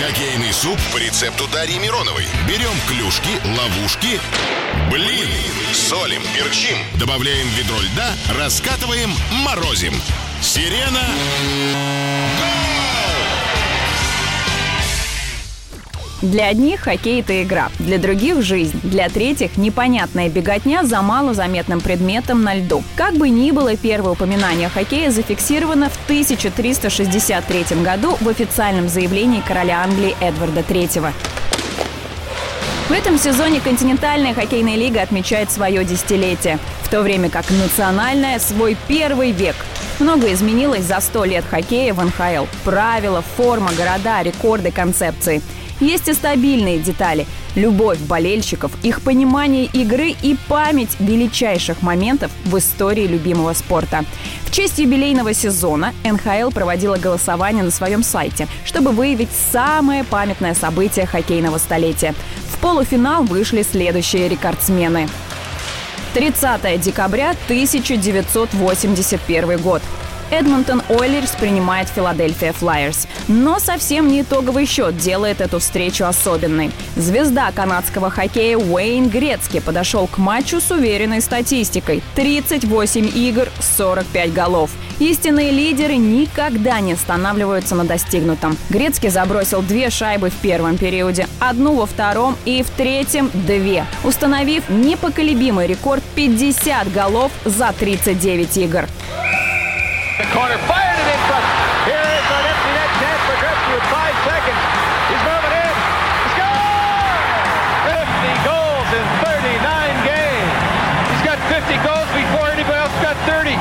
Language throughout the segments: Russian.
Хоккейный суп по рецепту Дарьи Мироновой. Берем клюшки, ловушки, блин, солим, перчим, добавляем ведро льда, раскатываем, морозим. Сирена. Для одних хоккей – это игра, для других – жизнь, для третьих – непонятная беготня за малозаметным предметом на льду. Как бы ни было, первое упоминание о хоккее зафиксировано в 1363 году в официальном заявлении короля Англии Эдварда III. В этом сезоне континентальная хоккейная лига отмечает свое десятилетие, в то время как национальная – свой первый век. Многое изменилось за сто лет хоккея в НХЛ. Правила, форма, города, рекорды, концепции – есть и стабильные детали. Любовь болельщиков, их понимание игры и память величайших моментов в истории любимого спорта. В честь юбилейного сезона НХЛ проводила голосование на своем сайте, чтобы выявить самое памятное событие хоккейного столетия. В полуфинал вышли следующие рекордсмены. 30 декабря 1981 год. Эдмонтон Ойлерс принимает Филадельфия Флайерс. Но совсем не итоговый счет делает эту встречу особенной. Звезда канадского хоккея Уэйн Грецки подошел к матчу с уверенной статистикой. 38 игр, 45 голов. Истинные лидеры никогда не останавливаются на достигнутом. Грецкий забросил две шайбы в первом периоде, одну во втором и в третьем – две, установив непоколебимый рекорд 50 голов за 39 игр. Corner fired it in front. Here is an empty net chance for Gretzky with five seconds. He's moving in. Score! 50 goals in 39 games. He's got 50 goals before anybody else got 30.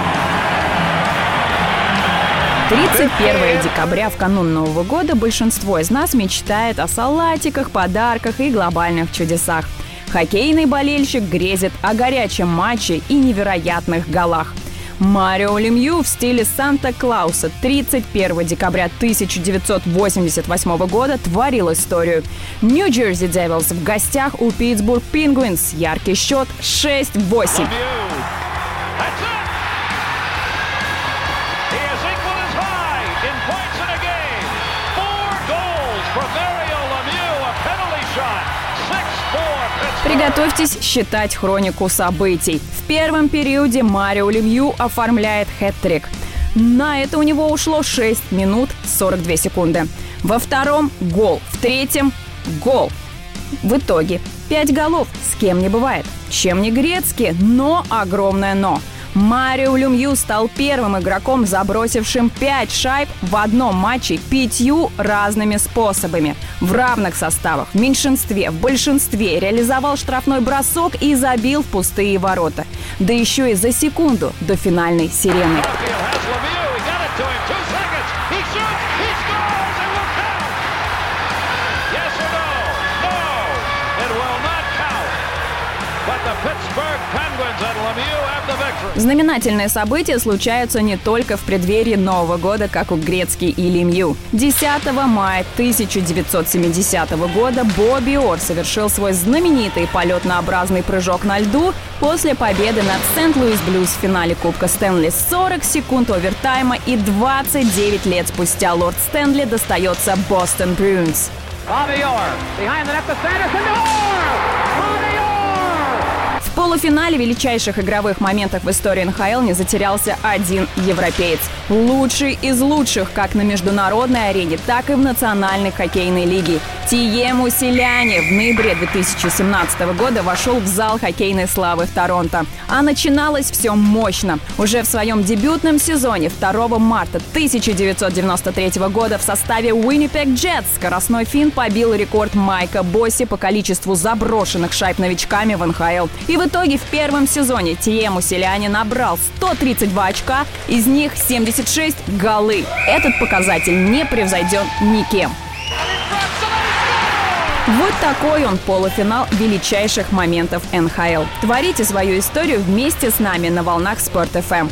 31 декабря в канун Нового года большинство из нас мечтает о салатиках, подарках и глобальных чудесах. Хоккейный болельщик грезит о горячем матче и невероятных голах – Марио Лемью в стиле Санта-Клауса 31 декабря 1988 года творил историю. Нью-Джерси Девилс в гостях у Питтсбург Пингвинс. Яркий счет 6-8. Приготовьтесь считать хронику событий. В первом периоде Марио Лемью оформляет хэт-трик. На это у него ушло 6 минут 42 секунды. Во втором – гол. В третьем – гол. В итоге 5 голов. С кем не бывает. Чем не грецкий, но огромное «но». Марио Люмью стал первым игроком, забросившим 5 шайб в одном матче пятью разными способами. В равных составах, в меньшинстве, в большинстве реализовал штрафной бросок и забил в пустые ворота. Да еще и за секунду до финальной сирены. Знаменательные события случаются не только в преддверии Нового года, как у Грецкий и Лемью. 10 мая 1970 года Бобби Ор совершил свой знаменитый полетнообразный прыжок на льду после победы над Сент-Луис Блюз в финале Кубка Стэнли. 40 секунд овертайма и 29 лет спустя лорд Стэнли достается Бостон Брюнс. Bobby Orr behind the net to Sanderson. Orr! Полуфинале величайших игровых моментов в истории НХЛ не затерялся один европеец. Лучший из лучших как на международной арене, так и в национальной хоккейной лиге. Тиему Селяне в ноябре 2017 года вошел в зал хоккейной славы в Торонто. А начиналось все мощно. Уже в своем дебютном сезоне 2 марта 1993 года в составе Winnipeg Jets скоростной фин побил рекорд Майка Босси по количеству заброшенных шайб новичками в НХЛ. И в итоге в первом сезоне Тиему Селяне набрал 132 очка, из них 76 голы. Этот показатель не превзойден никем. Вот такой он полуфинал величайших моментов НХЛ. Творите свою историю вместе с нами на волнах Спорт ФМ.